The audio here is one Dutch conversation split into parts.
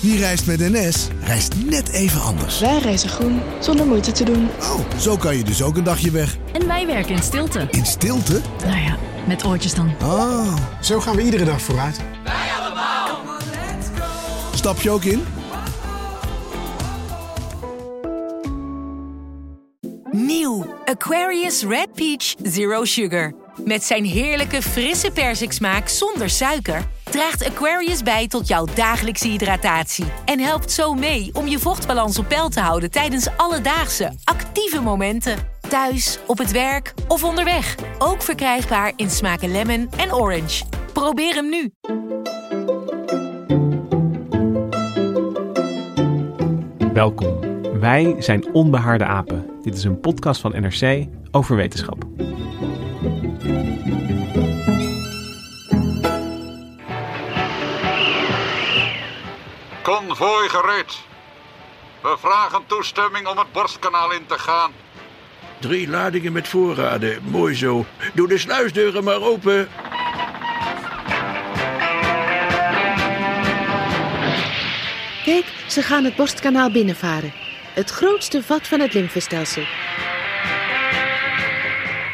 Wie reist met NS, reist net even anders. Wij reizen groen, zonder moeite te doen. Oh, zo kan je dus ook een dagje weg. En wij werken in stilte. In stilte? Nou ja, met oortjes dan. Ah, Zo gaan we iedere dag vooruit. stap je ook in? Nieuw Aquarius Red Peach Zero Sugar. Met zijn heerlijke frisse persiksmaak zonder suiker draagt Aquarius bij tot jouw dagelijkse hydratatie en helpt zo mee om je vochtbalans op peil te houden tijdens alledaagse actieve momenten. Thuis, op het werk of onderweg. Ook verkrijgbaar in smaken lemon en orange. Probeer hem nu. Welkom. Wij zijn Onbehaarde Apen. Dit is een podcast van NRC over wetenschap. Konvooi gereed. We vragen toestemming om het borstkanaal in te gaan. Drie ladingen met voorraden. Mooi zo. Doe de sluisdeuren maar open. Kijk, ze gaan het borstkanaal binnenvaren. Het grootste vat van het lymfestelsel.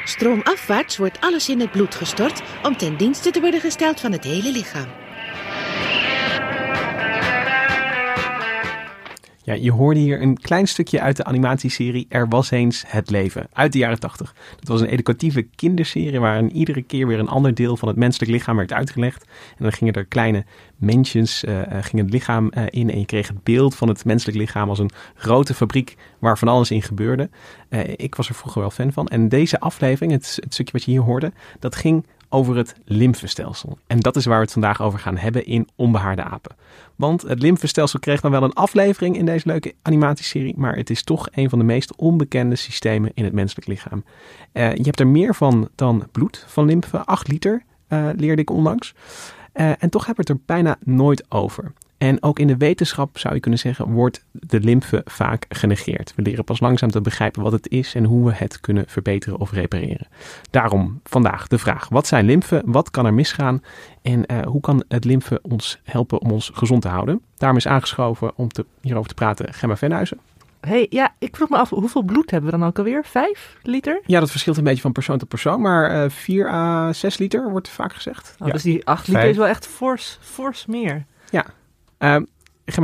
Stroomafwaarts wordt alles in het bloed gestort om ten dienste te worden gesteld van het hele lichaam. Ja, je hoorde hier een klein stukje uit de animatieserie Er was eens het leven uit de jaren 80. Dat was een educatieve kinderserie waarin iedere keer weer een ander deel van het menselijk lichaam werd uitgelegd. En dan gingen er kleine mensjes eh, eh, gingen het lichaam eh, in en je kreeg het beeld van het menselijk lichaam als een grote fabriek waar van alles in gebeurde. Ik was er vroeger wel fan van. En deze aflevering, het, het stukje wat je hier hoorde, dat ging over het lymfestelsel. En dat is waar we het vandaag over gaan hebben in Onbehaarde Apen. Want het lymfestelsel kreeg dan wel een aflevering in deze leuke animatieserie, maar het is toch een van de meest onbekende systemen in het menselijk lichaam. Eh, je hebt er meer van dan bloed van lymfe, 8 liter, eh, leerde ik onlangs. Eh, en toch hebben we het er bijna nooit over. En ook in de wetenschap zou je kunnen zeggen, wordt de lymfe vaak genegeerd. We leren pas langzaam te begrijpen wat het is en hoe we het kunnen verbeteren of repareren. Daarom vandaag de vraag: wat zijn lymfe? Wat kan er misgaan? En eh, hoe kan het lymfe ons helpen om ons gezond te houden? Daarom is aangeschoven om te, hierover te praten Gemma Venhuizen. hey, ja, ik vroeg me af, hoeveel bloed hebben we dan ook alweer? Vijf liter? Ja, dat verschilt een beetje van persoon tot persoon, maar eh 4 à 6 liter wordt vaak gezegd. Oh, ja. Dus die acht liter Vijf. is wel echt fors, fors meer. Ehm,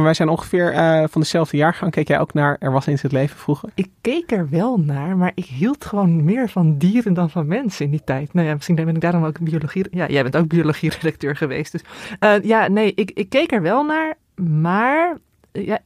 wij zijn ongeveer eh, van dezelfde jaargang. Keek jij ook naar Er was eens het leven vroeger? Ik keek er wel naar, maar ik hield gewoon meer van dieren dan van mensen in die tijd. Nou ja, misschien ben ik daarom ook biologie... Ja, jij bent ook biologie-redacteur geweest. Dus eh, ja, nee, ik, ik keek er wel naar, maar eh, ja,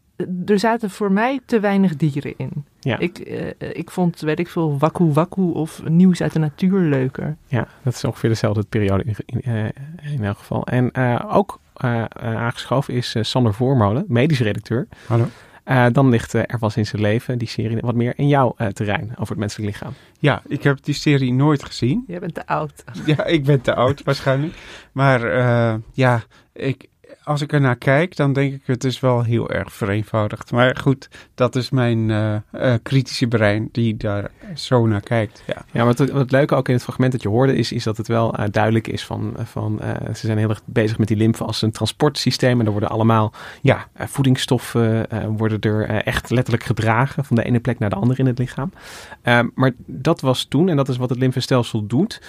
er zaten voor mij te weinig dieren in. Ja. Ik, ik vond, weet ik veel, Waku Waku of nieuws uit de natuur leuker. Ja, dat is ongeveer dezelfde periode in, in, in elk geval. En ook aangeschoven is eh, Sander Voormolen, medisch redacteur. Hallo. Eh, dan ligt eh, Er was in zijn leven, die serie, wat meer in jouw eh, terrein over het menselijk lichaam. Ja, ik heb die serie nooit gezien. Jij bent te oud. Ja, ik ben te oud waarschijnlijk. Maar eh, ja, ik, als ik er naar kijk, dan denk ik het is wel heel erg vereenvoudigd. Maar goed, dat is mijn eh, eh, kritische brein die daar zo naar kijkt. Ja. Ja, wat, wat het leuke ook in het fragment dat je hoorde is, is dat het wel eh, duidelijk is van, van ze zijn heel erg bezig met die lymfe als een transportsysteem. En er worden allemaal ja, voedingsstoffen worden er echt letterlijk gedragen van de ene plek naar de andere in het lichaam. Ehm, maar dat was toen en dat is wat het lymfestelsel doet.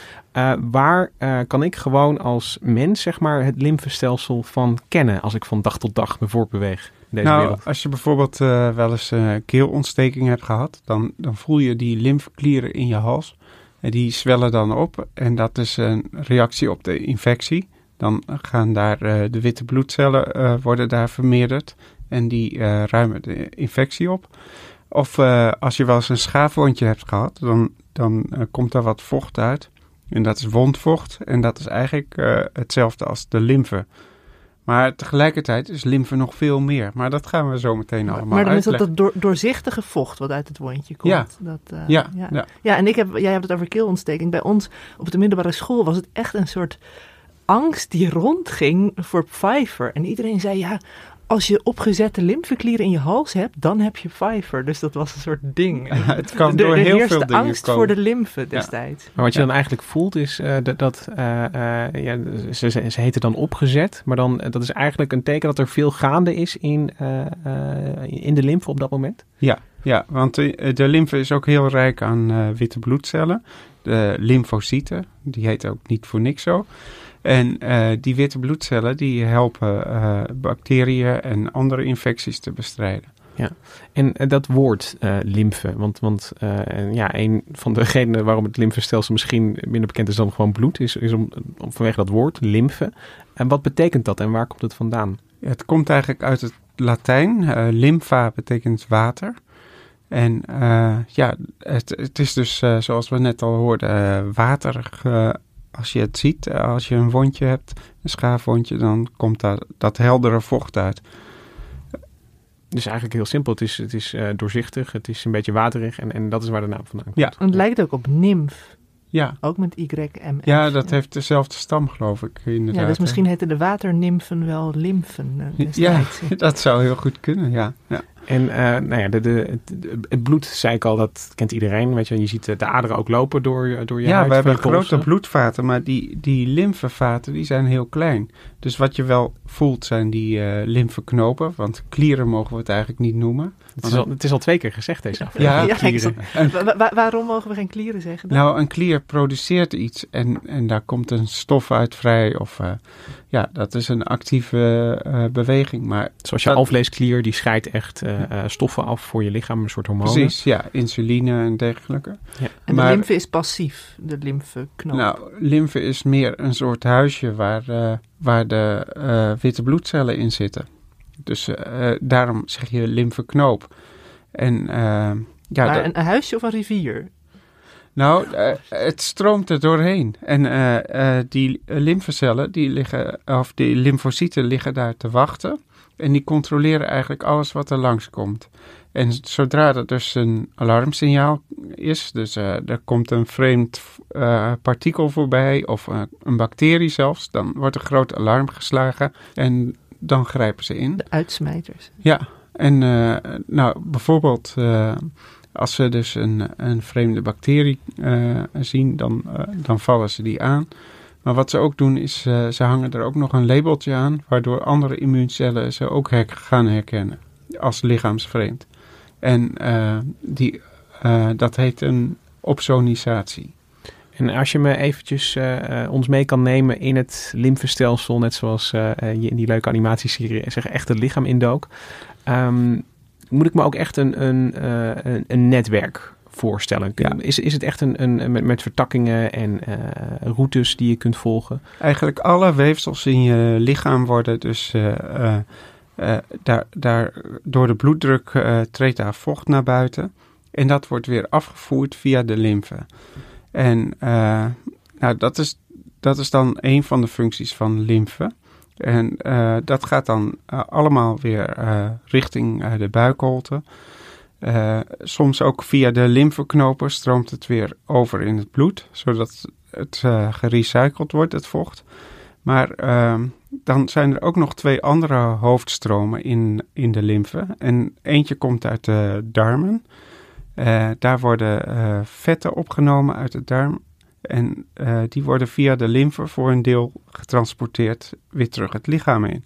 Waar kan ik gewoon als mens zeg maar het lymfestelsel van kennen als ik van dag tot dag me voortbeweeg in deze nou, wereld? als je bijvoorbeeld eh, wel eens eh, keelontsteking hebt gehad, dan, dan voel je die lymfeklieren in je hals. En die zwellen dan op en dat is een reactie op de infectie. Dan gaan daar eh, de witte bloedcellen worden daar vermeerderd en die ruimen de infectie op. Of als je wel eens een schaafwondje hebt gehad, dan, dan komt daar wat vocht uit. En dat is wondvocht en dat is eigenlijk hetzelfde als de lymfe. Maar tegelijkertijd is lymfe nog veel meer. Maar dat gaan we zo meteen allemaal Maar dan is dat dat door, doorzichtige vocht wat uit het wondje komt. Ja. Dat, eh, Ja, ja. ja. Ja, en ik heb, jij hebt het over keelontsteking. Bij ons op de middelbare school was het echt een soort angst die rondging voor Pfeiffer. En iedereen zei, ja, als je opgezette lymfeklieren in je hals hebt, dan heb je Pfeiffer. Dus dat was een soort ding. Het kan Er- door heel veel dingen angst komen. voor de lymfe destijds. Maar wat je Ja. dan eigenlijk voelt is eh, dat, dat eh, eh, ja, ze, ze, ze heten dan opgezet, maar dan, dat is eigenlijk een teken dat er veel gaande is in, eh, eh, in de lymfe op dat moment. Ja, ja want de, de lymfe is ook heel rijk aan eh, witte bloedcellen. De lymfocyten, die heet ook niet voor niks zo. En eh, die witte bloedcellen die helpen eh, bacteriën en andere infecties te bestrijden. En eh, dat woord lymfe, want, want ja, een van de redenen waarom het lymfestelsel misschien minder bekend is dan gewoon bloed, is, is om, om vanwege dat woord, lymfe. En wat betekent dat en waar komt het vandaan? Het komt eigenlijk uit het Latijn. Lympha betekent water. En ja, het, het is dus zoals we net al hoorden, eh, waterig. Als je het ziet, eh, als je een wondje hebt, een schaafwondje, dan komt daar dat heldere vocht uit. Dus eigenlijk heel simpel, het is, het is eh, doorzichtig, het is een beetje waterig en, en dat is waar de naam vandaan komt. Ja, En het lijkt ook op nymf. ja. Ook met YMF. ja dat heeft dezelfde stam, geloof ik. Inderdaad. Ja, dus misschien heten de waternymfen wel lymfen eh, Ja, dat zou heel goed kunnen, ja. ja. En eh, nou ja, de, de, het, bloed, zei ik al, dat kent iedereen. Weet je, je ziet eh, de aderen ook lopen door, je- door je Ja, huid. we hebben grote bloedvaten, maar die, die lymfevaten die zijn heel klein. Dus wat je wel voelt zijn die eh lymfeknopen, want klieren mogen we het eigenlijk niet noemen. Het is, al, het is al twee keer gezegd deze aflevering. Ja, wa- wa- waarom mogen we geen klieren zeggen dan? Nou, een klier produceert iets en, en daar komt een stof uit vrij. Of eh, ja, dat is een actieve eh, beweging. Maar Zoals je dat- alvleesklier, die scheidt echt eh, eh, stoffen af voor je lichaam, een soort hormonen. precies, ja, insuline en dergelijke. Ja. En maar- de lymfe is passief, de lymfeknoop. Nou, lymfe is meer een soort huisje waar, eh, waar de eh, witte bloedcellen in zitten. Dus eh, daarom zeg je lymfeknoop. En eh, ja, maar een, huisje of een rivier? nou, het stroomt er doorheen. En die lymfecellen, die liggen, of die lymfocyten liggen daar te wachten. En die controleren eigenlijk alles wat er langskomt. En zodra er dus een alarmsignaal is, dus eh, er komt een vreemd eh, partikel voorbij of eh, een bacterie zelfs, dan wordt een groot alarm geslagen en dan grijpen ze in. De uitsmijters. Ja, en nou, bijvoorbeeld als ze dus een, een vreemde bacterie zien, dan, dan vallen ze die aan. Maar wat ze ook doen is, ze hangen er ook nog een labeltje aan, waardoor andere immuuncellen ze ook her- gaan herkennen als lichaamsvreemd. En eh, die, eh, dat heet een opsonisatie. En als je me eventjes eh, ons mee kan nemen in het lymfestelsel, net zoals je in die leuke animatieserie zeg echt het lichaam indook, ehm, moet ik me ook echt een, een, een, een netwerk voorstellen. Is, is het echt een, een met, met vertakkingen en routes die je kunt volgen? Eigenlijk alle weefsels in je lichaam worden dus eh, daar, daar, door de bloeddruk eh, treedt daar vocht naar buiten. En dat wordt weer afgevoerd via de lymfe. En eh, nou, dat, is, dat is dan een van de functies van lymfe. En dat gaat dan allemaal weer richting de buikholte. Soms ook via de lymfeknopen stroomt het weer over in het bloed, zodat het gerecycled wordt, het vocht. Maar ehm, dan zijn er ook nog twee andere hoofdstromen in, in de lymfe. En eentje komt uit de darmen. Eh, daar worden eh, vetten opgenomen uit de darm. En eh, die worden via de lymfe voor een deel getransporteerd weer terug het lichaam in.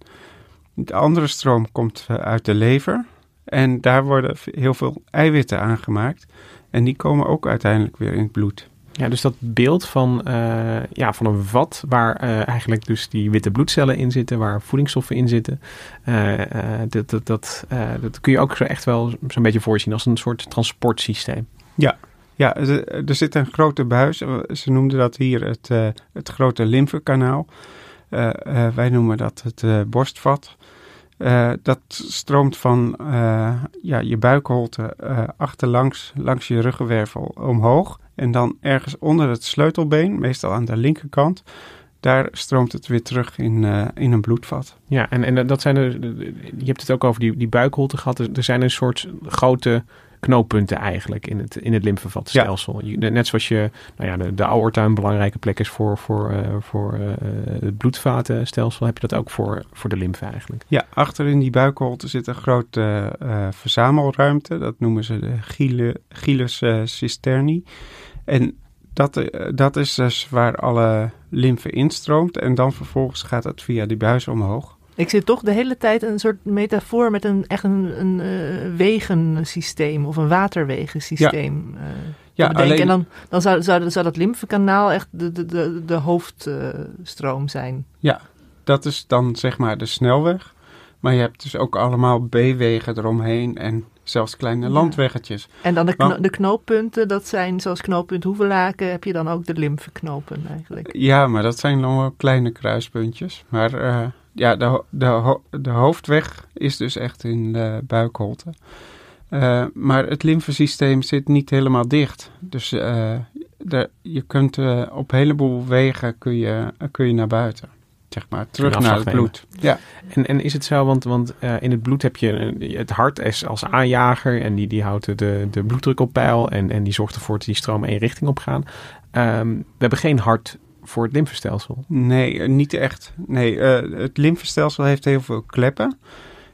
De andere stroom komt uit de lever. En daar worden heel veel eiwitten aangemaakt. En die komen ook uiteindelijk weer in het bloed. Ja, dus dat beeld van, eh, ja, van een vat waar eh, eigenlijk dus die witte bloedcellen in zitten, waar voedingsstoffen in zitten. eh, dat, dat, dat, dat kun je ook echt wel zo'n beetje voorzien als een soort transportsysteem. Ja, ja er, zit een grote buis. Ze noemden dat hier het, het grote lymfekanaal. Wij noemen dat het borstvat. Dat stroomt van ja, je buikholte achterlangs, langs je ruggenwervel omhoog. En dan ergens onder het sleutelbeen, meestal aan de linkerkant, daar stroomt het weer terug in, eh, in een bloedvat. Ja, en, en dat zijn er, je hebt het ook over die, die buikholte gehad. Er zijn een soort grote knooppunten eigenlijk in het, in het lymfevatstelsel. Net zoals je, nou ja, de, de aorta een belangrijke plek is voor, voor, eh, voor eh, het bloedvatenstelsel, heb je dat ook voor, voor de lymfe eigenlijk. Ja, achter in die buikholte zit een grote verzamelruimte. Dat noemen ze de gile, gilus eh, cisterni. En dat, eh, dat is dus waar alle lymfe instroomt. En dan vervolgens gaat het via die buis omhoog. Ik zit toch de hele tijd een soort metafoor met een echt een, een eh, wegensysteem of een waterwegensysteem Ja, te bedenken. alleen- En dan, dan zou, zou, zou dat lymfekanaal echt de, de, de, de hoofdstroom zijn. Ja, dat is dan zeg maar de snelweg. Maar je hebt dus ook allemaal B-wegen eromheen en zelfs kleine Ja. landweggetjes. En dan de, kno- Want- de knooppunten, dat zijn zoals knooppunt Hoevelaken, heb je dan ook de lymfeknopen eigenlijk. Ja, maar dat zijn dan wel kleine kruispuntjes. Maar eh, ja, de, de, ho- de hoofdweg is dus echt in de buikholte. Eh, maar het lymfesysteem zit niet helemaal dicht. Dus eh, de, je kunt op een heleboel wegen kun je, kun je naar buiten. Zeg maar, terug naar het bloed. Ja. En, en is het zo, want, want eh, in het bloed heb je eh, het hart als aanjager en die, die houdt de, de bloeddruk op peil en, en die zorgt ervoor dat die stroom één richting op gaan. Ehm, we hebben geen hart voor het lymfestelsel. Nee, eh, niet echt. Nee, eh, het lymfestelsel heeft heel veel kleppen.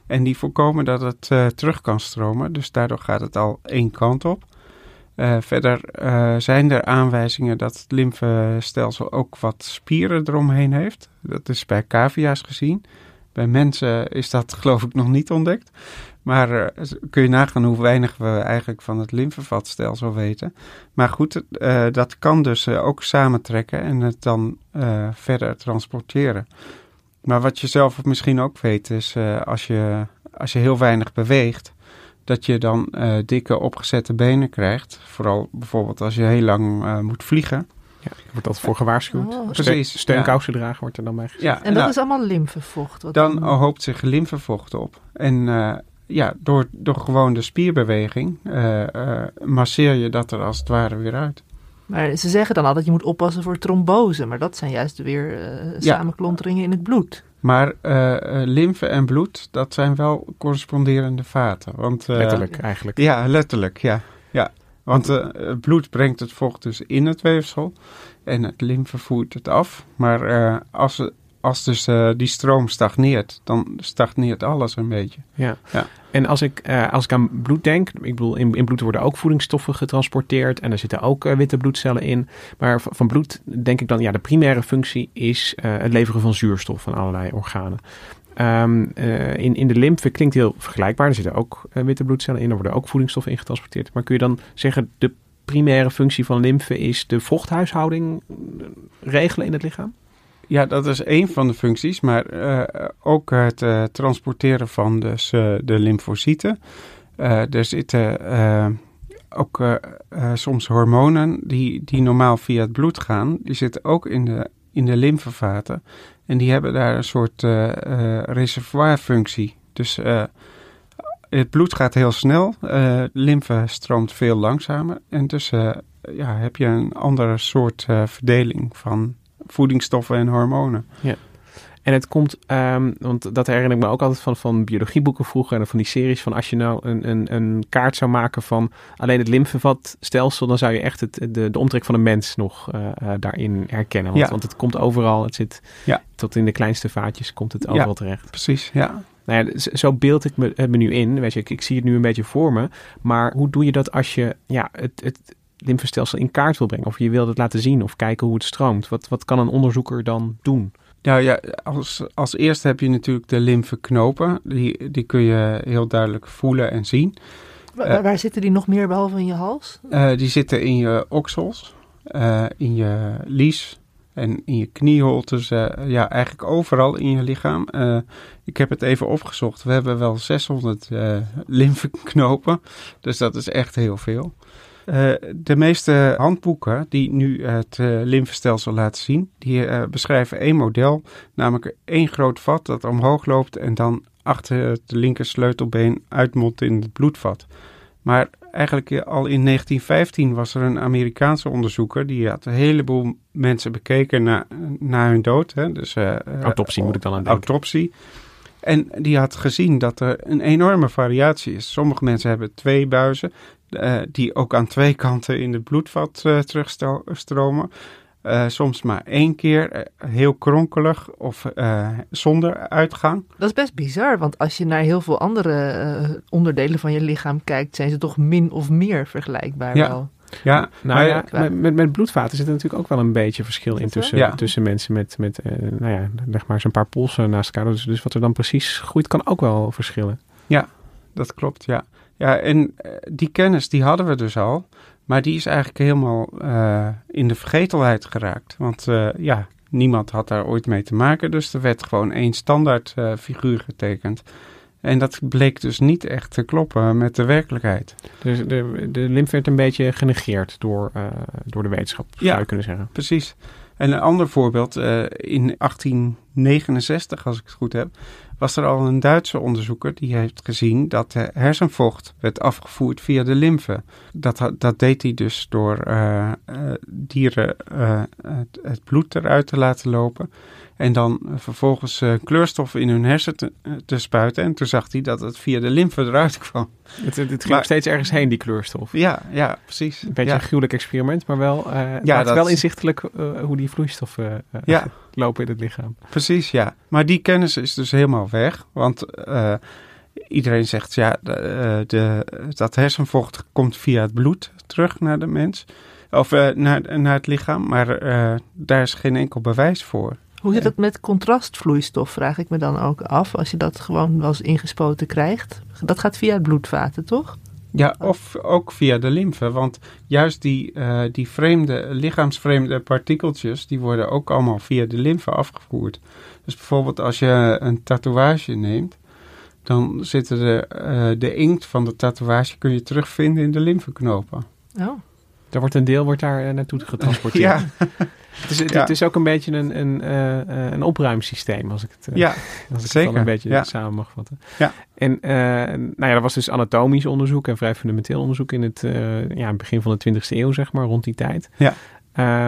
En die voorkomen dat het eh, terug kan stromen. Dus daardoor gaat het al één kant op. Eh, verder eh, zijn er aanwijzingen dat het lymfestelsel ook wat spieren eromheen heeft. Dat is bij cavia's gezien. Bij mensen is dat geloof ik nog niet ontdekt. Maar eh, kun je nagaan hoe weinig we eigenlijk van het lymfevatstelsel weten. Maar goed, dat kan dus ook samentrekken en het dan verder transporteren. Maar wat je zelf misschien ook weet is als, je, als je heel weinig beweegt, dat je dan eh, dikke opgezette benen krijgt. Vooral bijvoorbeeld als je heel lang eh, moet vliegen. Ja, wordt dat voor gewaarschuwd. Oh. Precies, Steunkousen dragen wordt er dan bij gezegd. Ja, En dat nou, is allemaal lymfevocht. Wat dan hoopt zich lymfevocht op. En eh, ja, door, door gewoon de spierbeweging eh, eh, masseer je dat er als het ware weer uit. Maar ze zeggen dan altijd, je moet oppassen voor trombose. Maar dat zijn juist weer eh, samenklonteringen in het bloed. Maar eh, eh, lymfe en bloed, dat zijn wel corresponderende vaten. Want, eh, Letterlijk eigenlijk. Ja, letterlijk, ja. ja. Want het bloed brengt het vocht dus in het weefsel en het lymfe voert het af. Maar als, als dus eh, die stroom stagneert, dan stagneert alles een beetje. Ja. Ja. En als ik, eh, als ik aan bloed denk, ik bedoel, in, in bloed worden ook voedingsstoffen getransporteerd en er zitten ook eh, witte bloedcellen in. Maar van, van bloed denk ik dan, ja, de primaire functie is het leveren van zuurstof aan allerlei organen. Ehm, eh, in, in de lymfe klinkt heel vergelijkbaar. Er zitten ook witte bloedcellen in, er worden ook voedingsstoffen in getransporteerd. Maar kun je dan zeggen, de primaire functie van lymfe is de vochthuishouding regelen in het lichaam? Ja, dat is één van de functies, maar eh, ook het eh, transporteren van dus, eh, de lymfocyten. Er zitten ook soms hormonen die, die normaal via het bloed gaan. Die zitten ook in de, in de lymfevaten. En die hebben daar een soort reservoirfunctie. Dus het bloed gaat heel snel, eh lymfe stroomt veel langzamer. En dus ja, heb je een andere soort verdeling van voedingsstoffen en hormonen. Ja. En het komt, ehm, want dat herinner ik me ook altijd van, van biologieboeken vroeger en van die series van als je nou een, een, een kaart zou maken van alleen het lymfevatstelsel, dan zou je echt het, de, de omtrek van een mens nog eh, eh, daarin herkennen. Want, Ja. want het komt overal, het zit Ja. tot in de kleinste vaatjes komt het overal terecht. Precies, ja. Nou ja, zo beeld ik me, het me nu in. Weet je, ik, ik zie het nu een beetje voor me. Maar hoe doe je dat als je ja, het, het lymfestelsel in kaart wil brengen? Of je wilt het laten zien of kijken hoe het stroomt? Wat, wat kan een onderzoeker dan doen? Nou ja, als, als eerste heb je natuurlijk de lymfeknopen. Die, die kun je heel duidelijk voelen en zien. Waar, Eh, waar zitten die nog meer behalve in je hals? Eh, die zitten in je oksels, eh, in je lies en in je knieholtes. eh, ja, eigenlijk overal in je lichaam. Eh, ik heb het even opgezocht. We hebben wel 600 eh lymfeknopen. Dus dat is echt heel veel. Eh, de meeste handboeken die nu het eh, lymfestelsel laten zien, die eh, beschrijven één model, namelijk één groot vat dat omhoog loopt en dan achter het linker sleutelbeen uitmondt in het bloedvat. Maar eigenlijk al in 1915 was er een Amerikaanse onderzoeker die had een heleboel mensen bekeken na, na hun dood. Hè? Dus, Autopsie moet ik dan aan denken. Autopsie. En die had gezien dat er een enorme variatie is. Sommige mensen hebben twee buizen, uh, die ook aan twee kanten in het bloedvat uh, terugstromen. Uh, soms maar één keer, heel kronkelig of zonder uitgang. Dat is best bizar, want als je naar heel veel andere onderdelen van je lichaam kijkt, zijn ze toch min of meer vergelijkbaar ja. wel. Ja, nou ja, met, met, met, bloedvaten zit er natuurlijk ook wel een beetje verschil in tussen, ja. tussen mensen met, met uh, nou ja, leg maar zo'n paar polsen naast elkaar. Dus, dus wat er dan precies groeit kan ook wel verschillen. Ja, dat klopt, ja. Ja, en die kennis die hadden we dus al, maar die is eigenlijk helemaal uh, in de vergetelheid geraakt. Want uh, ja, niemand had daar ooit mee te maken, dus er werd gewoon één standaard figuur getekend. En dat bleek dus niet echt te kloppen met de werkelijkheid. Dus de, de lymf werd een beetje genegeerd door, door de wetenschap, zou ja, je kunnen zeggen. precies. En een ander voorbeeld, in 1869, als ik het goed heb, was er al een Duitse onderzoeker die heeft gezien dat de hersenvocht werd afgevoerd via de lymfe. Dat, dat deed hij dus door uh, dieren het, het bloed eruit te laten lopen. En dan vervolgens uh, kleurstoffen in hun hersen te, te, spuiten. En toen zag hij dat het via de lymfe eruit kwam. Het, het, het ging maar, steeds ergens heen, die kleurstof. Ja, ja precies. Een beetje ja. een gruwelijk experiment, maar wel, uh, ja, dat... wel inzichtelijk uh, hoe die vloeistoffen ja. lopen in het lichaam. Precies, ja. Maar die kennis is dus helemaal weg. Want iedereen zegt, ja, de, de, dat hersenvocht komt via het bloed terug naar de mens. Of naar, naar het lichaam. Maar daar is geen enkel bewijs voor. Hoe zit het met contrastvloeistof, vraag ik me dan ook af. Als je dat gewoon wel eens ingespoten krijgt. Dat gaat via het bloedvaten, toch? Ja, of ook via de lymfe. Want juist die, uh, die vreemde, lichaamsvreemde partikeltjes... die worden ook allemaal via de lymfe afgevoerd. Dus bijvoorbeeld als je een tatoeage neemt... dan zitten de, uh, de inkt van de tatoeage... kun je terugvinden in de lymfeknopen. Oh. Daar wordt een deel wordt daar naartoe getransporteerd. ja. Het is, het, ja. het is ook een beetje een, een, uh, een opruimsysteem, als ik het, uh, ja, als ik zeker. het een beetje ja. samen mag vatten. Ja. En uh, nou ja, er was dus anatomisch onderzoek en vrij fundamenteel onderzoek in het ja, begin van de 20e eeuw, zeg maar, rond die tijd. Ja.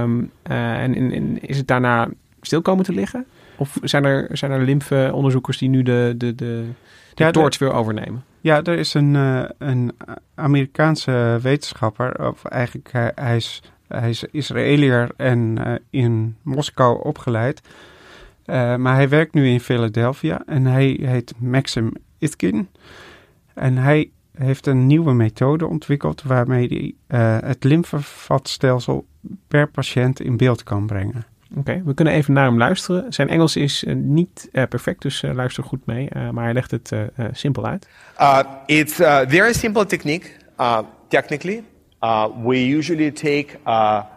Um, en, en, en, is het daarna stil komen te liggen? Of zijn er, zijn er lymfeonderzoekers die nu de, de, de, de ja, torch weer overnemen? Ja, er is een, een Amerikaanse wetenschapper, of eigenlijk hij, hij is hij is Israëliër en uh, in Moskou opgeleid. Uh, maar hij werkt nu in Philadelphia en hij heet Maxim Itkin. En hij heeft een nieuwe methode ontwikkeld waarmee hij uh, het lymfevatstelsel per patiënt in beeld kan brengen. Oké, okay, we kunnen even naar hem luisteren. Zijn Engels is uh, niet uh, perfect, dus uh, luister goed mee. maar hij legt het simpel uit. it's a very simple technique, technically. Uh, we usually take a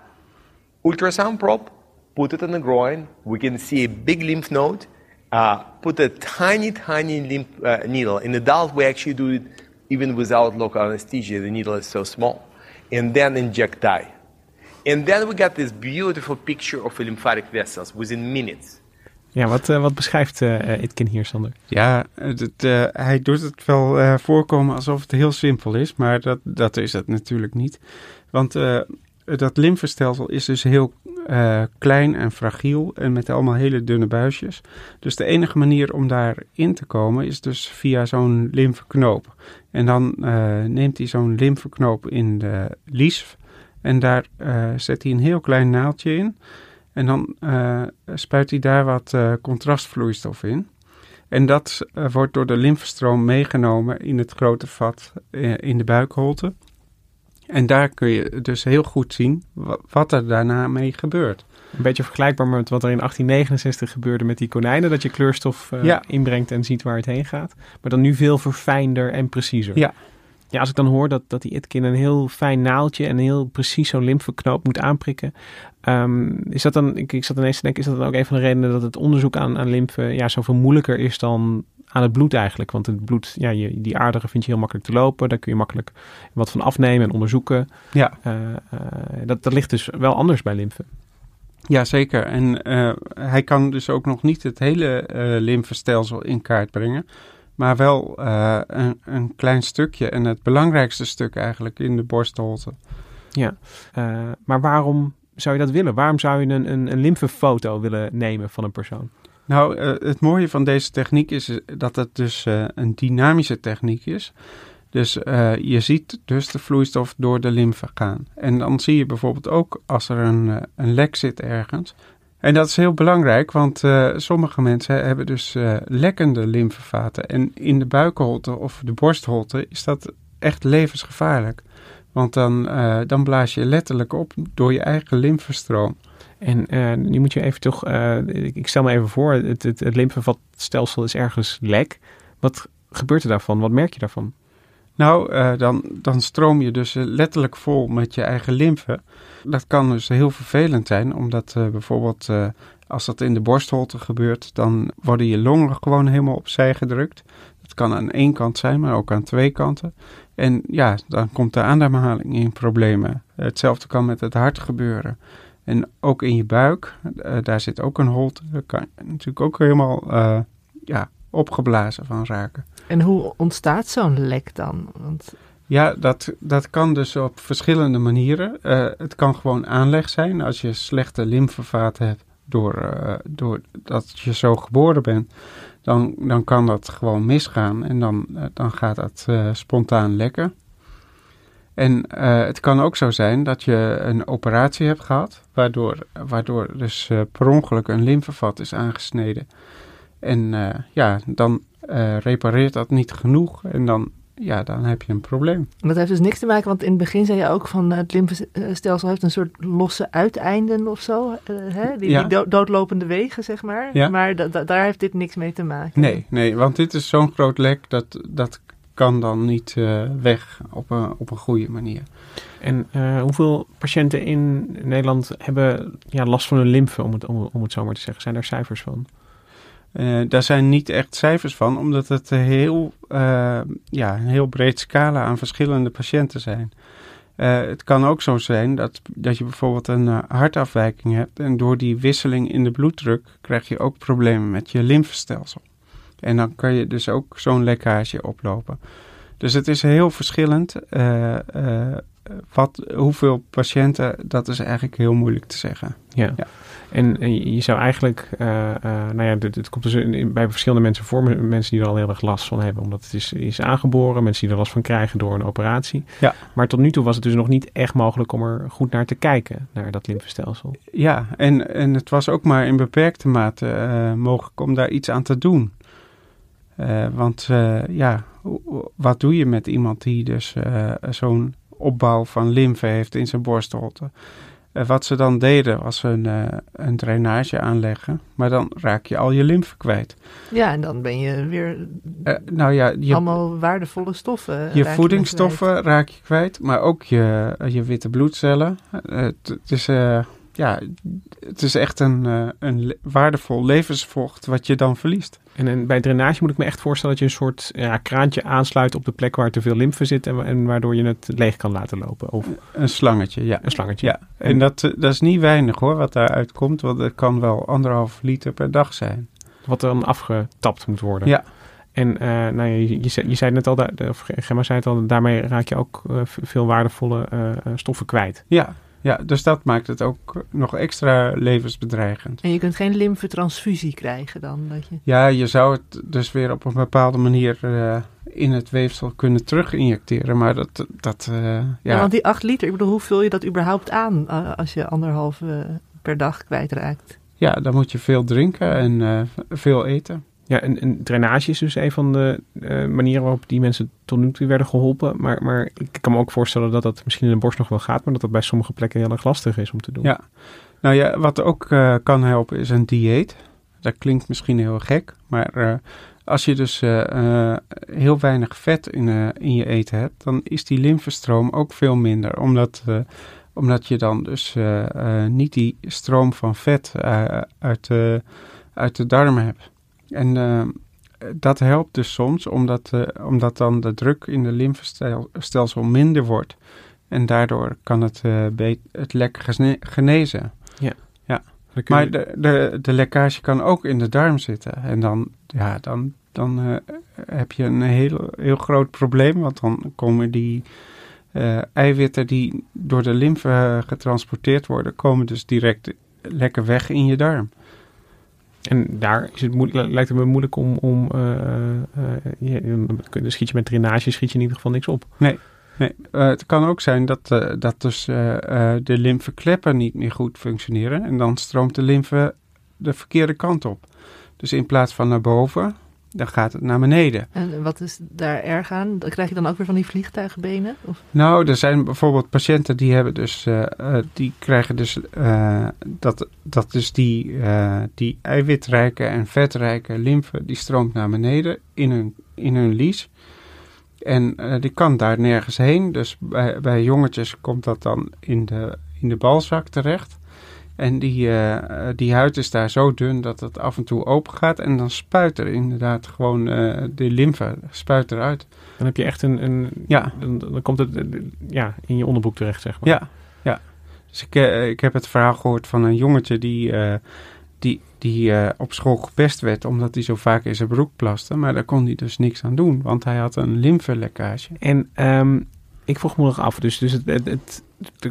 ultrasound probe, put it in the groin. We can see a big lymph node. Uh, put a tiny, tiny lymph uh, needle. In adult, we actually do it even without local anesthesia. The needle is so small, and then inject dye. And then we get this beautiful picture of lymphatic vessels within minutes. Ja, wat, uh, wat beschrijft uh, Itkin hier, Sander? Ja, het, hij doet het wel voorkomen alsof het heel simpel is, maar dat, dat is het natuurlijk niet. Want dat lymfestelsel is dus heel klein en fragiel en met allemaal hele dunne buisjes. Dus de enige manier om daarin te komen is dus via zo'n lymfeknoop. En dan neemt hij zo'n lymfeknoop in de lies en daar zet hij een heel klein naaldje in. En dan uh, spuit hij daar wat uh, contrastvloeistof in. En dat uh, wordt door de lymfestroom meegenomen in het grote vat in de buikholte. En daar kun je dus heel goed zien wat er daarna mee gebeurt. Een beetje vergelijkbaar met wat er in 1869 gebeurde met die konijnen. Dat je kleurstof ja. inbrengt en ziet waar het heen gaat. Maar dan nu veel verfijnder en preciezer. Ja, ja, als ik dan hoor dat, dat die Itkin een heel fijn naaldje en heel precies zo'n lymfeknoop moet aanprikken. Um, is dat dan, ik, ik zat ineens te denken, is dat dan ook een van de redenen dat het onderzoek aan, aan lymfe ja, zoveel moeilijker is dan aan het bloed eigenlijk? Want het bloed, ja, je, die aarderen vind je heel makkelijk te lopen. Daar kun je makkelijk wat van afnemen en onderzoeken. Ja. Uh, uh, dat, dat ligt dus wel anders bij lymfe. Ja, zeker. En uh, hij kan dus ook nog niet het hele lymfestelsel in kaart brengen maar wel uh, een, een, klein stukje en het belangrijkste stuk eigenlijk in de borstholte. Ja, uh, maar waarom zou je dat willen? Waarom zou je een, een, een lymfefoto willen nemen van een persoon? Nou, uh, het mooie van deze techniek is dat het dus een dynamische techniek is. Dus je ziet dus de vloeistof door de lymfe gaan. En dan zie je bijvoorbeeld ook als er een, een lek zit ergens. En dat is heel belangrijk, want sommige mensen hebben dus lekkende lymfevaten. En in de buikholte of de borstholte is dat echt levensgevaarlijk. Want dan, dan blaas je letterlijk op door je eigen lymfestroom. En nu moet je even toch, uh, ik stel me even voor, het, het, het lymfevatstelsel is ergens lek. Wat gebeurt er daarvan? Wat merk je daarvan? Nou, uh, dan, dan stroom je dus letterlijk vol met je eigen lymfe. Dat kan dus heel vervelend zijn, omdat bijvoorbeeld als dat in de borstholte gebeurt, dan worden je longen gewoon helemaal opzij gedrukt. Dat kan aan één kant zijn, maar ook aan twee kanten. En ja, dan komt de ademhaling in problemen. Hetzelfde kan met het hart gebeuren. En ook in je buik, daar zit ook een holte. Daar kan je natuurlijk ook helemaal ja, opgeblazen van raken. En hoe ontstaat zo'n lek dan? Want... Ja, dat, dat kan dus op verschillende manieren. Uh, het kan gewoon aanleg zijn als je slechte lymfevaten hebt door, doordat je zo geboren bent. Dan, dan kan dat gewoon misgaan en dan, dan gaat dat spontaan lekken. En het kan ook zo zijn dat je een operatie hebt gehad, waardoor, waardoor dus per ongeluk een lymfevat is aangesneden. En ja, dan repareert dat niet genoeg en dan, ja, dan heb je een probleem. Dat heeft dus niks te maken, want in het begin zei je ook van het lymfestelsel heeft een soort losse uiteinden of zo. hè? Die, ja. die doodlopende wegen, zeg maar. Ja. Maar daar heeft dit niks mee te maken. Nee, nee want dit is zo'n groot lek dat, dat kan dan niet uh, weg op een, op een goede manier. En uh, hoeveel patiënten in Nederland hebben ja, last van hun lymfe, om het, om, om het zo maar te zeggen? Zijn daar cijfers van? Uh, daar zijn niet echt cijfers van, omdat het heel, ja, een heel breed scala aan verschillende patiënten zijn. het kan ook zo zijn dat, dat je bijvoorbeeld een hartafwijking hebt en door die wisseling in de bloeddruk krijg je ook problemen met je lymfestelsel. En dan kan je dus ook zo'n lekkage oplopen. Dus het is heel verschillend. Wat, hoeveel patiënten, dat is eigenlijk heel moeilijk te zeggen. Ja. ja. En, je zou eigenlijk, uh, nou ja, het, komt dus in, bij verschillende mensen voor, mensen die er al heel erg last van hebben, omdat het is, is aangeboren, mensen die er last van krijgen door een operatie. Ja. Maar tot nu toe was het dus nog niet echt mogelijk om er goed naar te kijken, naar dat lymfestelsel. Ja, en, en het was ook maar in beperkte mate mogelijk om daar iets aan te doen. Want ja, wat doe je met iemand die dus zo'n opbouw van lymfe heeft in zijn borstholte? wat ze dan deden was een, een drainage aanleggen, maar dan raak je al je lymfe kwijt. Ja, en dan ben je weer nou ja, je, allemaal waardevolle stoffen. Je voedingsstoffen raak je kwijt, maar ook je, je witte bloedcellen. het is ja, het is echt een, een waardevol levensvocht wat je dan verliest. En, en, bij drainage moet ik me echt voorstellen dat je een soort ja, kraantje aansluit op de plek waar te veel lymfe zit en, en, waardoor je het leeg kan laten lopen. Of... Een slangetje, ja. Een slangetje. Ja, en, dat, eh, dat is niet weinig hoor, wat daaruit komt, want het kan wel anderhalf liter per dag zijn. Wat dan afgetapt moet worden. Ja. En uh, nou je, je, zei, je zei net al, of Gemma zei het al, daarmee raak je ook uh, veel waardevolle uh, stoffen kwijt. Ja, ja, dus dat maakt het ook nog extra levensbedreigend. En je kunt geen lymfetransfusie krijgen dan? Dat je... Ja, je zou het dus weer op een bepaalde manier uh, in het weefsel kunnen teruginjecteren, maar dat... dat uh, ja. ja. want die 8 liter, ik bedoel, hoe vul je dat überhaupt aan uh, als je anderhalf per dag kwijtraakt? Ja, dan moet je veel drinken en veel eten. Ja, en, drainage is dus een van de uh, manieren waarop die mensen tot nu toe werden geholpen. Maar, maar ik kan me ook voorstellen dat dat misschien in de borst nog wel gaat, maar dat dat bij sommige plekken heel erg lastig is om te doen. Ja, nou ja, wat ook uh, kan helpen is een dieet. Dat klinkt misschien heel gek, maar uh, als je dus heel weinig vet in, in je eten hebt, dan is die lymfestroom ook veel minder. Omdat, omdat je dan dus niet die stroom van vet uit, uit de darmen hebt. En uh, dat helpt dus soms, omdat, uh, omdat dan de druk in de lymfestelsel minder wordt. En daardoor kan het, uh, het lek genezen. Ja. ja. Maar de, de, de lekkage kan ook in de darm zitten. En dan, ja, dan, dan heb je een heel, heel groot probleem. Want dan komen die eiwitten die door de lymfe getransporteerd worden, komen dus direct lekker weg in je darm. En daar is het lijkt het me moeilijk om... om dan schiet je met drainage schiet je in ieder geval niks op. Nee, nee. Het kan ook zijn dat, dat dus de lymfekleppen niet meer goed functioneren. En dan stroomt de lymfe de verkeerde kant op. Dus in plaats van naar boven, dan gaat het naar beneden. En wat is daar erg aan? Krijg je dan ook weer van die vliegtuigbenen? Of? Nou, er zijn bijvoorbeeld patiënten die hebben dus, eh, eh, die krijgen dus, eh, dat, dat dus die, die eiwitrijke en vetrijke lymfe, die stroomt naar beneden in hun, in hun lies. En die kan daar nergens heen. Dus bij, bij jongetjes komt dat dan in de, in de balzak terecht. En die, eh, eh, die huid is daar zo dun dat het af en toe open gaat. En dan spuit er inderdaad gewoon eh, de lymfe spuit eruit. Dan heb je echt een... een Ja. Dan, dan komt het ja, in je onderbroek terecht, zeg maar. Ja, ja. Dus ik, ik heb het verhaal gehoord van een jongetje die, die, die op school gepest werd omdat hij zo vaak in zijn broek plaste. Maar daar kon hij dus niks aan doen, want hij had een lymfelekkage. En ehm, ik vroeg me nog af, dus, dus het, het, het,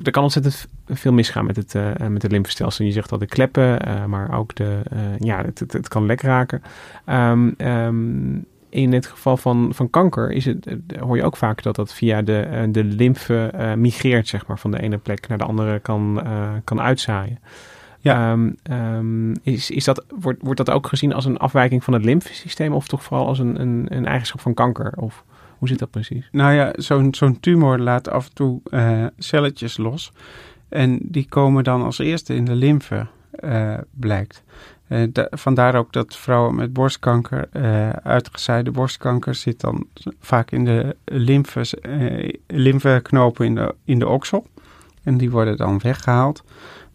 er kan ontzettend veel misgaan met het, eh, met het lymfestelsel. Je zegt al de kleppen, eh, maar ook de, eh, ja, het, het, kan lek raken. Ehm, ehm, in het geval van, van kanker is het, hoor je ook vaak dat dat via de, de lymfe migreert, zeg maar, van de ene plek naar de andere kan, kan uitzaaien. Ja. Ehm, is, is dat, wordt, wordt dat ook gezien als een afwijking van het lymfesysteem of toch vooral als een, een, een eigenschap van kanker? Of hoe zit dat precies? Nou ja, zo'n zo'n tumor laat af en toe eh, celletjes los. En die komen dan als eerste in de lymfe, eh, blijkt. Eh, da- vandaar ook dat vrouwen met borstkanker, eh uitgezaaide borstkanker, zit dan vaak in de lymfes, lymfeknopen in de, in de oksel. En die worden dan weggehaald.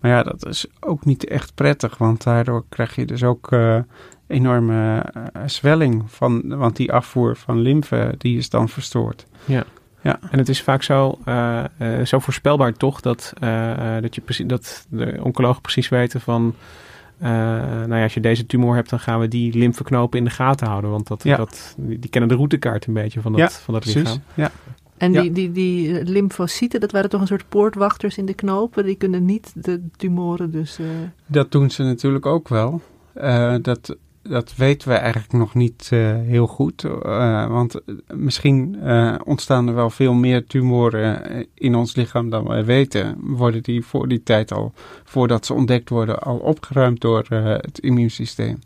Maar ja, dat is ook niet echt prettig, want daardoor krijg je dus ook eh, enorme eh, zwelling van, want die afvoer van lymfe, die is dan verstoord. Ja. Ja. En het is vaak zo, eh, zo voorspelbaar toch dat, dat, je precies, dat de oncologen precies weten van... nou ja, als je deze tumor hebt, dan gaan we die lymfeknopen in de gaten houden. Want dat, Ja. dat, die, die kennen de routekaart een beetje van dat, Ja, van dat precies. lichaam. Ja. En Ja. die, die, die lymfocyten, dat waren toch een soort poortwachters in de knopen? Die kunnen niet de tumoren dus... eh, Dat doen ze natuurlijk ook wel. Eh, dat, dat weten we eigenlijk nog niet eh, heel goed. eh, want misschien eh, ontstaan er wel veel meer tumoren eh, in ons lichaam dan wij weten. Worden die voor die tijd al, voordat ze ontdekt worden, al opgeruimd door eh, het immuunsysteem.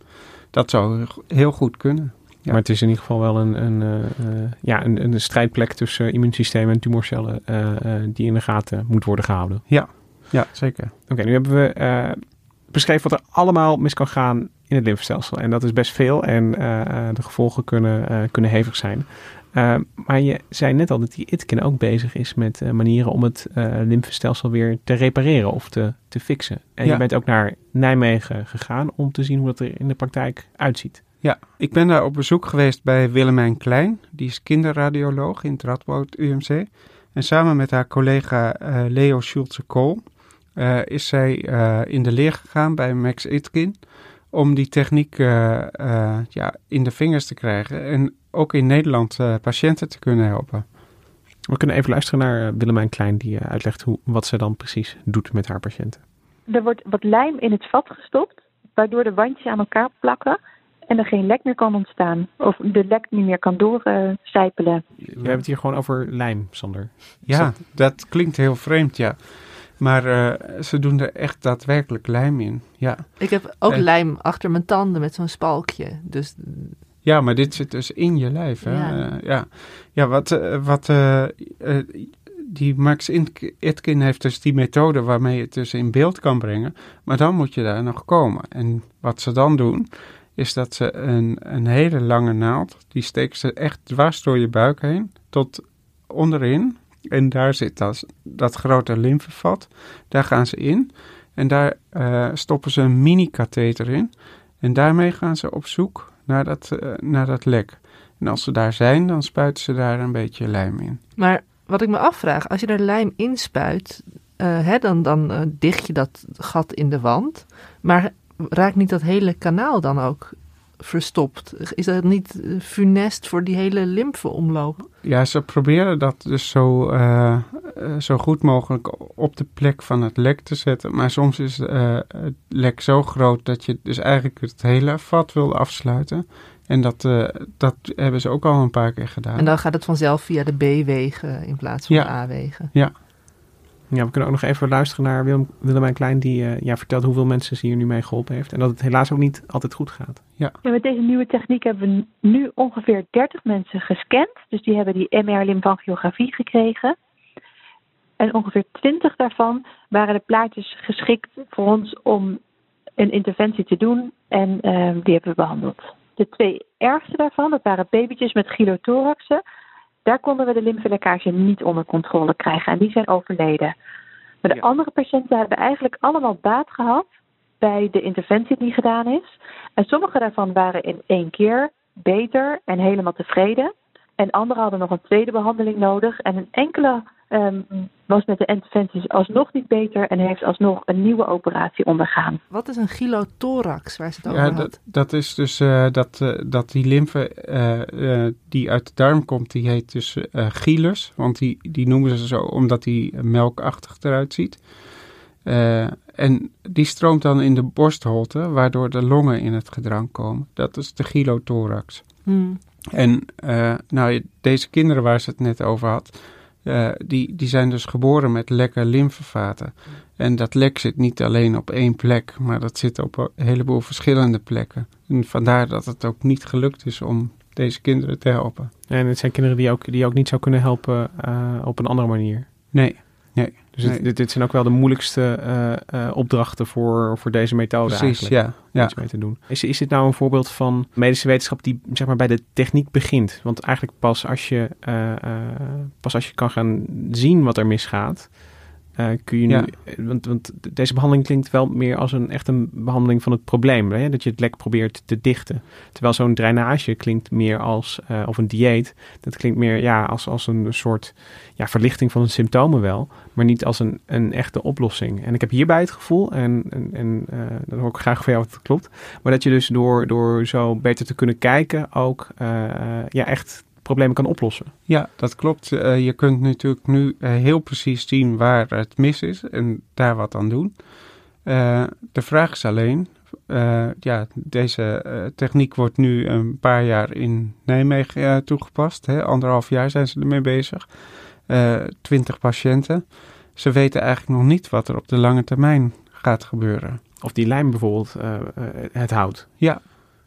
Dat zou heel goed kunnen. Maar het is in ieder geval wel een, een, eh, eh, ja, een, een strijdplek tussen immuunsysteem en tumorcellen eh, die in de gaten moet worden gehouden. Ja, ja zeker. Oké, nu hebben we beschreven wat er allemaal mis kan gaan in het lymfestelsel. En dat is best veel en de gevolgen kunnen, kunnen hevig zijn. Maar je zei net al dat die ITKIN ook bezig is met manieren om het eh lymfestelsel weer te repareren of te, te fixen. En Ja. je bent ook naar Nijmegen gegaan om te zien hoe dat er in de praktijk uitziet. Ja, ik ben daar op bezoek geweest bij Willemijn Klein. Die is kinderradioloog in het Radboud UMC. En samen met haar collega eh, Leo Schulze-Kool eh, is zij eh, in de leer gegaan bij Max Itkin om die techniek ja, in de vingers te krijgen en ook in Nederland eh, patiënten te kunnen helpen. We kunnen even luisteren naar Willemijn Klein die uitlegt hoe, wat ze dan precies doet met haar patiënten. Er wordt wat lijm in het vat gestopt, waardoor de wandjes aan elkaar plakken en er geen lek meer kan ontstaan. Of de lek niet meer kan doorcijpelen. We hebben het hier gewoon over lijm, Sander. Ja, dat- dat klinkt heel vreemd, ja. Maar eh, ze doen er echt daadwerkelijk lijm in, ja. Ik heb ook En- lijm achter mijn tanden met zo'n spalkje. Dus Ja, maar dit zit dus in je lijf. Hè? Ja. Ja, ja. ja wat, eh, wat eh, eh, die Max Itkin heeft dus die methode waarmee je het dus in beeld kan brengen. Maar dan moet je daar nog komen. En wat ze dan doen, is dat ze een, een hele lange naald, die steken ze echt dwars door je buik heen, tot onderin. En daar zit dat, dat grote lymfevat. Daar gaan ze in. En daar eh, stoppen ze een mini-katheter in. En daarmee gaan ze op zoek naar dat, eh, naar dat lek. En als ze daar zijn, dan spuiten ze daar een beetje lijm in. Maar wat ik me afvraag, als je er lijm inspuit, eh hè, dan, dan dicht je dat gat in de wand. Maar raakt niet dat hele kanaal dan ook verstopt? Is dat niet eh, funest voor die hele lymfeomloop? Ja, ze proberen dat dus zo, eh, eh, zo goed mogelijk op de plek van het lek te zetten. Maar soms is het lek zo groot dat je dus eigenlijk het hele vat wil afsluiten. En dat, dat hebben ze ook al een paar keer gedaan. En dan gaat het vanzelf via de B-wegen in plaats van Ja. de A-wegen. Ja. Ja, we kunnen ook nog even luisteren naar Willem, Willemijn Klein, die eh, ja, vertelt hoeveel mensen ze hier nu mee geholpen heeft. En dat het helaas ook niet altijd goed gaat. Ja. Ja, met deze nieuwe techniek hebben we nu ongeveer 30 mensen gescand. Dus die hebben die MR-lymfangiografie gekregen. En ongeveer 20 daarvan waren de plaatjes geschikt voor ons om een interventie te doen. En eh, die hebben we behandeld. De twee ergste daarvan, dat waren babytjes met gylothoraxen. Daar konden we de lymfelekkage niet onder controle krijgen. En die zijn overleden. Maar de andere patiënten hebben eigenlijk allemaal baat gehad bij de interventie die gedaan is. En sommige daarvan waren in één keer beter en helemaal tevreden. En anderen hadden nog een tweede behandeling nodig. En een enkele ehm, was met de interventies alsnog niet beter en heeft alsnog een nieuwe operatie ondergaan. Wat is een gylothorax waar ze het over Ja, had? dat, dat is dus eh, dat, eh, dat die lymfe eh, die uit de darm komt, die heet dus eh gilus. Want die, die noemen ze zo omdat die melkachtig eruit ziet. Eh, en die stroomt dan in de borstholte, waardoor de longen in het gedrang komen. Dat is de gylothorax. Hmm. En eh, nou, deze kinderen waar ze het net over had, eh, die, die zijn dus geboren met lekke lymfevaten. En dat lek zit niet alleen op één plek, maar dat zit op een heleboel verschillende plekken. En vandaar dat het ook niet gelukt is om deze kinderen te helpen. En het zijn kinderen die ook, die ook niet zou kunnen helpen eh, op een andere manier. Nee, nee. Dus nee. dit, dit zijn ook wel de moeilijkste eh, eh, opdrachten voor, voor deze methode Precies, eigenlijk. ja, om ja. Iets mee te doen. Is, is dit nou een voorbeeld van medische wetenschap die zeg maar, bij de techniek begint? Want eigenlijk pas als je, eh, pas als je kan gaan zien wat er misgaat, eh, kun je nu... Ja. Want, want deze behandeling klinkt wel meer als een echt een behandeling van het probleem. Hè? Dat je het lek probeert te dichten. Terwijl zo'n drainage klinkt meer als, eh, of een dieet, dat klinkt meer ja, als, als een soort ja, verlichting van de symptomen wel, maar niet als een, een echte oplossing. En ik heb hierbij het gevoel, en, en, en eh, dan hoor ik graag van jou of het klopt, maar dat je dus door, door zo beter te kunnen kijken ook eh, eh, ja, echt problemen kan oplossen. Ja, dat klopt. Eh, je kunt natuurlijk nu eh, heel precies zien waar het mis is en daar wat aan doen. Eh, de vraag is alleen, ja, deze techniek wordt nu een paar jaar in Nijmegen toegepast. Hè. Anderhalf jaar zijn ze ermee bezig. Twintig patiënten. Ze weten eigenlijk nog niet wat er op de lange termijn gaat gebeuren. Of die lijm bijvoorbeeld het houdt. Ja,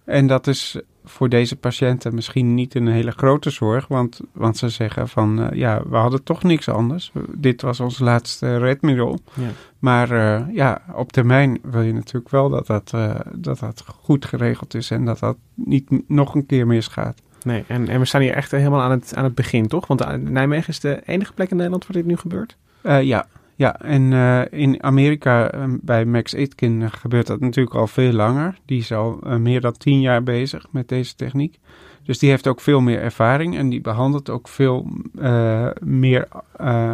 en dat is voor deze patiënten misschien niet een hele grote zorg, want, want ze zeggen van eh, ja, we hadden toch niks anders. Dit was ons laatste redmiddel. Ja. Maar eh, ja, op termijn wil je natuurlijk wel dat dat, eh, dat dat goed geregeld is en dat dat niet nog een keer misgaat. Nee, en, en we staan hier echt helemaal aan het, aan het begin, toch? Want Nijmegen is de enige plek in Nederland waar dit nu gebeurt. Ja, ja, en eh, in Amerika eh, bij Max Aitken eh, gebeurt dat natuurlijk al veel langer. Die is al eh, meer dan tien jaar bezig met deze techniek. Dus die heeft ook veel meer ervaring en die behandelt ook veel meer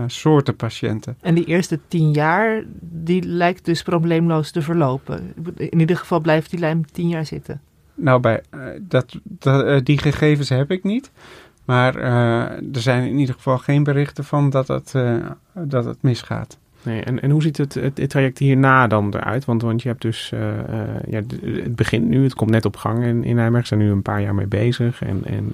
soorten patiënten. En die eerste tien jaar, die lijkt dus probleemloos te verlopen. In ieder geval blijft die lijm tien jaar zitten. Nou, bij, dat, dat, die gegevens heb ik niet. Maar eh, er zijn in ieder geval geen berichten van dat het, eh, dat het misgaat. Nee, en, en hoe ziet het, het, traject hierna dan eruit? Want, want je hebt dus, eh, ja, het begint nu, het komt net op gang in, in Nijmegen. Ze zijn nu een paar jaar mee bezig. En, en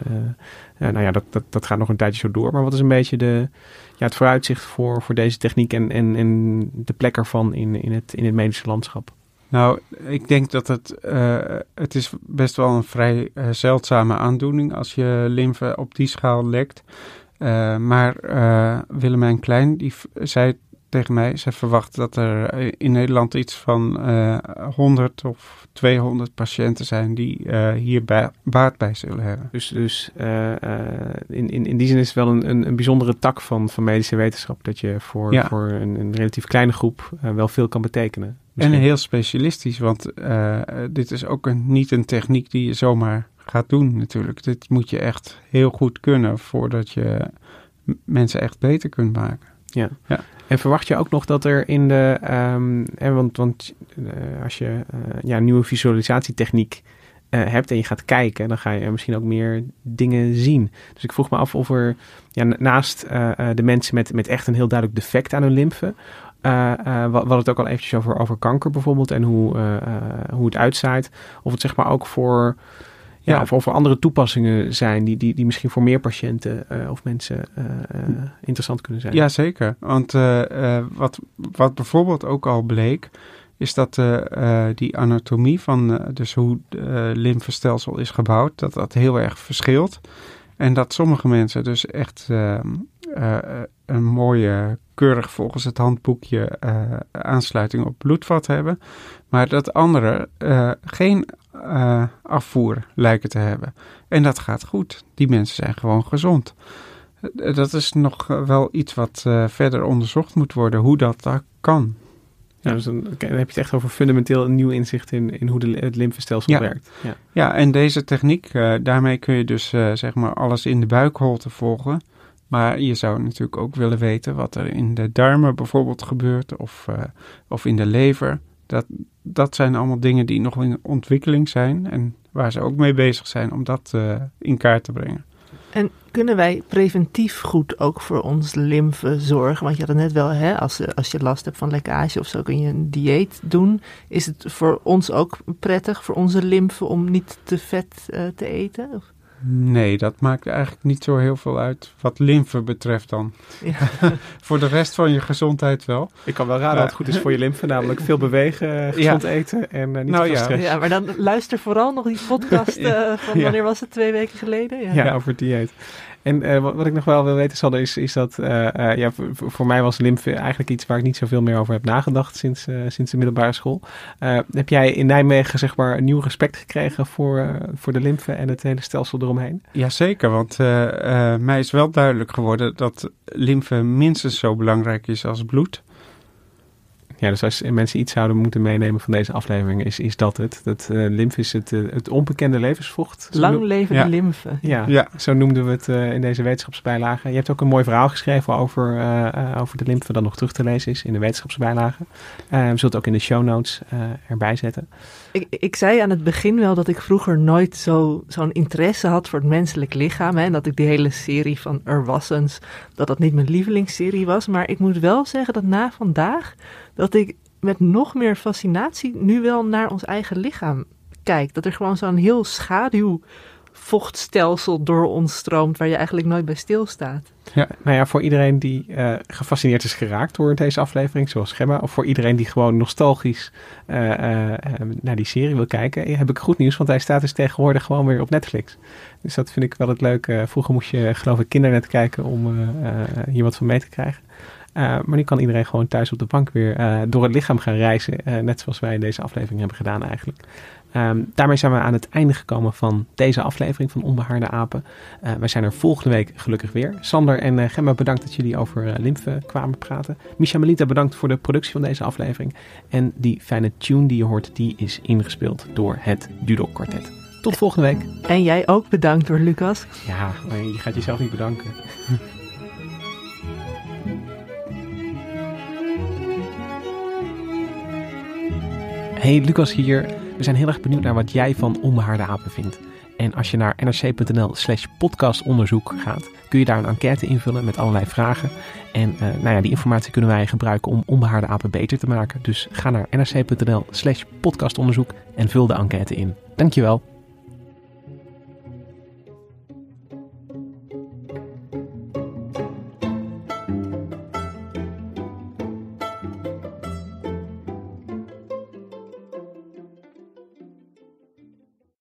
nou ja, dat, dat, dat gaat nog een tijdje zo door. Maar wat is een beetje de, ja, het vooruitzicht voor, voor deze techniek en, en, en de plek ervan in, in, het, in het medische landschap? Nou, ik denk dat het, eh, het is best wel een vrij eh, zeldzame aandoening als je lymfe op die schaal lekt. Eh, maar Willemijn Klein, die zei tegen mij, zij verwacht dat er in Nederland iets van eh 100 of 200 patiënten zijn die hier ba- baat bij zullen hebben. Dus, dus in, in, in die zin is het wel een, een, een bijzondere tak van, van medische wetenschap. Dat je voor, Ja. voor een, een relatief kleine groep wel veel kan betekenen. En heel specialistisch, want eh, dit is ook een, niet een techniek die je zomaar gaat doen natuurlijk. Dit moet je echt heel goed kunnen voordat je mensen echt beter kunt maken. Ja. Ja. En verwacht je ook nog dat er in de. hè, want want eh, als je ja, een nieuwe visualisatietechniek eh, hebt en je gaat kijken, dan ga je misschien ook meer dingen zien. Dus ik vroeg me af of er ja, naast de mensen met, met echt een heel duidelijk defect aan hun lymfe, uh, uh, we hadden het ook al eventjes over, over kanker bijvoorbeeld en hoe, uh, hoe het uitzaait. Of het zeg maar ook voor, ja, ja. Of, of er andere toepassingen zijn die, die, die misschien voor meer patiënten of mensen interessant kunnen zijn. Ja, zeker. Want wat, wat bijvoorbeeld ook al bleek, is dat die anatomie van dus hoe het lymfestelsel is gebouwd, dat dat heel erg verschilt. En dat sommige mensen dus echt een mooie, keurig volgens het handboekje uh, aansluiting op bloedvat hebben. Maar dat anderen uh, geen afvoer lijken te hebben. En dat gaat goed. Die mensen zijn gewoon gezond. Dat is nog wel iets wat verder onderzocht moet worden, hoe dat, dat kan. Ja, dus dan, dan, heb je het echt over fundamenteel een nieuw inzicht in, in hoe de, het lymfestelsel ja. werkt. Ja. ja, en deze techniek, daarmee kun je dus zeg maar alles in de buikholte volgen. Maar je zou natuurlijk ook willen weten wat er in de darmen bijvoorbeeld gebeurt of, uh, of in de lever. Dat, dat zijn allemaal dingen die nog in ontwikkeling zijn en waar ze ook mee bezig zijn om dat uh, in kaart te brengen. En kunnen wij preventief goed ook voor ons lymfe zorgen? Want je had het net wel, hè, als, als je last hebt van lekkage of zo, kun je een dieet doen. Is het voor ons ook prettig, voor onze lymfe, om niet te vet uh, te eten? Nee, dat maakt eigenlijk niet zo heel veel uit wat lymfe betreft dan. Ja. voor de rest van je gezondheid wel. Ik kan wel raden dat het goed is voor je lymfe, namelijk veel bewegen, gezond ja. eten en uh, niet nou, ja. stress. Ja, maar dan luister vooral nog die podcast uh, van wanneer was het, twee weken geleden? Ja, ja over dieet. En uh, wat, ik nog wel wil weten, Sander, is, is dat uh, uh, ja, voor, voor, mij was lymfe eigenlijk iets waar ik niet zoveel meer over heb nagedacht sinds, sinds de middelbare school. heb jij in Nijmegen zeg maar nieuw respect gekregen voor, voor de lymfe en het hele stelsel eromheen? Jazeker, want mij is wel duidelijk geworden dat lymfe minstens zo belangrijk is als bloed. Ja, dus als mensen iets zouden moeten meenemen van deze aflevering, is, is dat het. Dat uh, lymfe is het, uh, het onbekende levensvocht. Lang levende ja. lymfe. Ja, ja, zo noemden we het uh, in deze wetenschapsbijlage. Je hebt ook een mooi verhaal geschreven over, over de lymfe, dat nog terug te lezen is in de wetenschapsbijlage. we zullen het ook in de show notes erbij zetten. Ik, ik zei aan het begin wel dat ik vroeger nooit zo, zo'n interesse had voor het menselijk lichaam. Hè, en dat ik die hele serie van Er Wassens, dat dat niet mijn lievelingsserie was. Maar ik moet wel zeggen dat na vandaag dat ik met nog meer fascinatie nu wel naar ons eigen lichaam kijk. Dat er gewoon zo'n heel schaduwvochtstelsel door ons stroomt waar je eigenlijk nooit bij stilstaat. Ja, nou ja, voor iedereen die uh, gefascineerd is geraakt door deze aflevering, zoals Gemma, of voor iedereen die gewoon nostalgisch uh, uh, naar die serie wil kijken, heb ik goed nieuws, want hij staat dus tegenwoordig gewoon weer op Netflix. Dus dat vind ik wel het leuke. Vroeger moest je, geloof ik, kindernet kijken om hier wat van mee te krijgen. Maar nu kan iedereen gewoon thuis op de bank weer door het lichaam gaan reizen. Net zoals wij in deze aflevering hebben gedaan eigenlijk. Um, daarmee zijn we aan het einde gekomen van deze aflevering van Onbehaarde Apen. wij zijn er volgende week gelukkig weer. Sander en Gemma, bedankt dat jullie over lymfe kwamen praten. Misha Melita, bedankt voor de productie van deze aflevering. En die fijne tune die je hoort, die is ingespeeld door het Dudok Quartet. Tot volgende week. En jij ook bedankt door Lucas. Ja, je gaat jezelf niet bedanken. Hey, Lucas hier. We zijn heel erg benieuwd naar wat jij van onbehaarde apen vindt. En als je naar nrc.nl slash podcastonderzoek gaat, kun je daar een enquête invullen met allerlei vragen. En uh, nou ja, die informatie kunnen wij gebruiken om onbehaarde apen beter te maken. Dus ga naar nrc.nl slash podcastonderzoek en vul de enquête in. Dankjewel.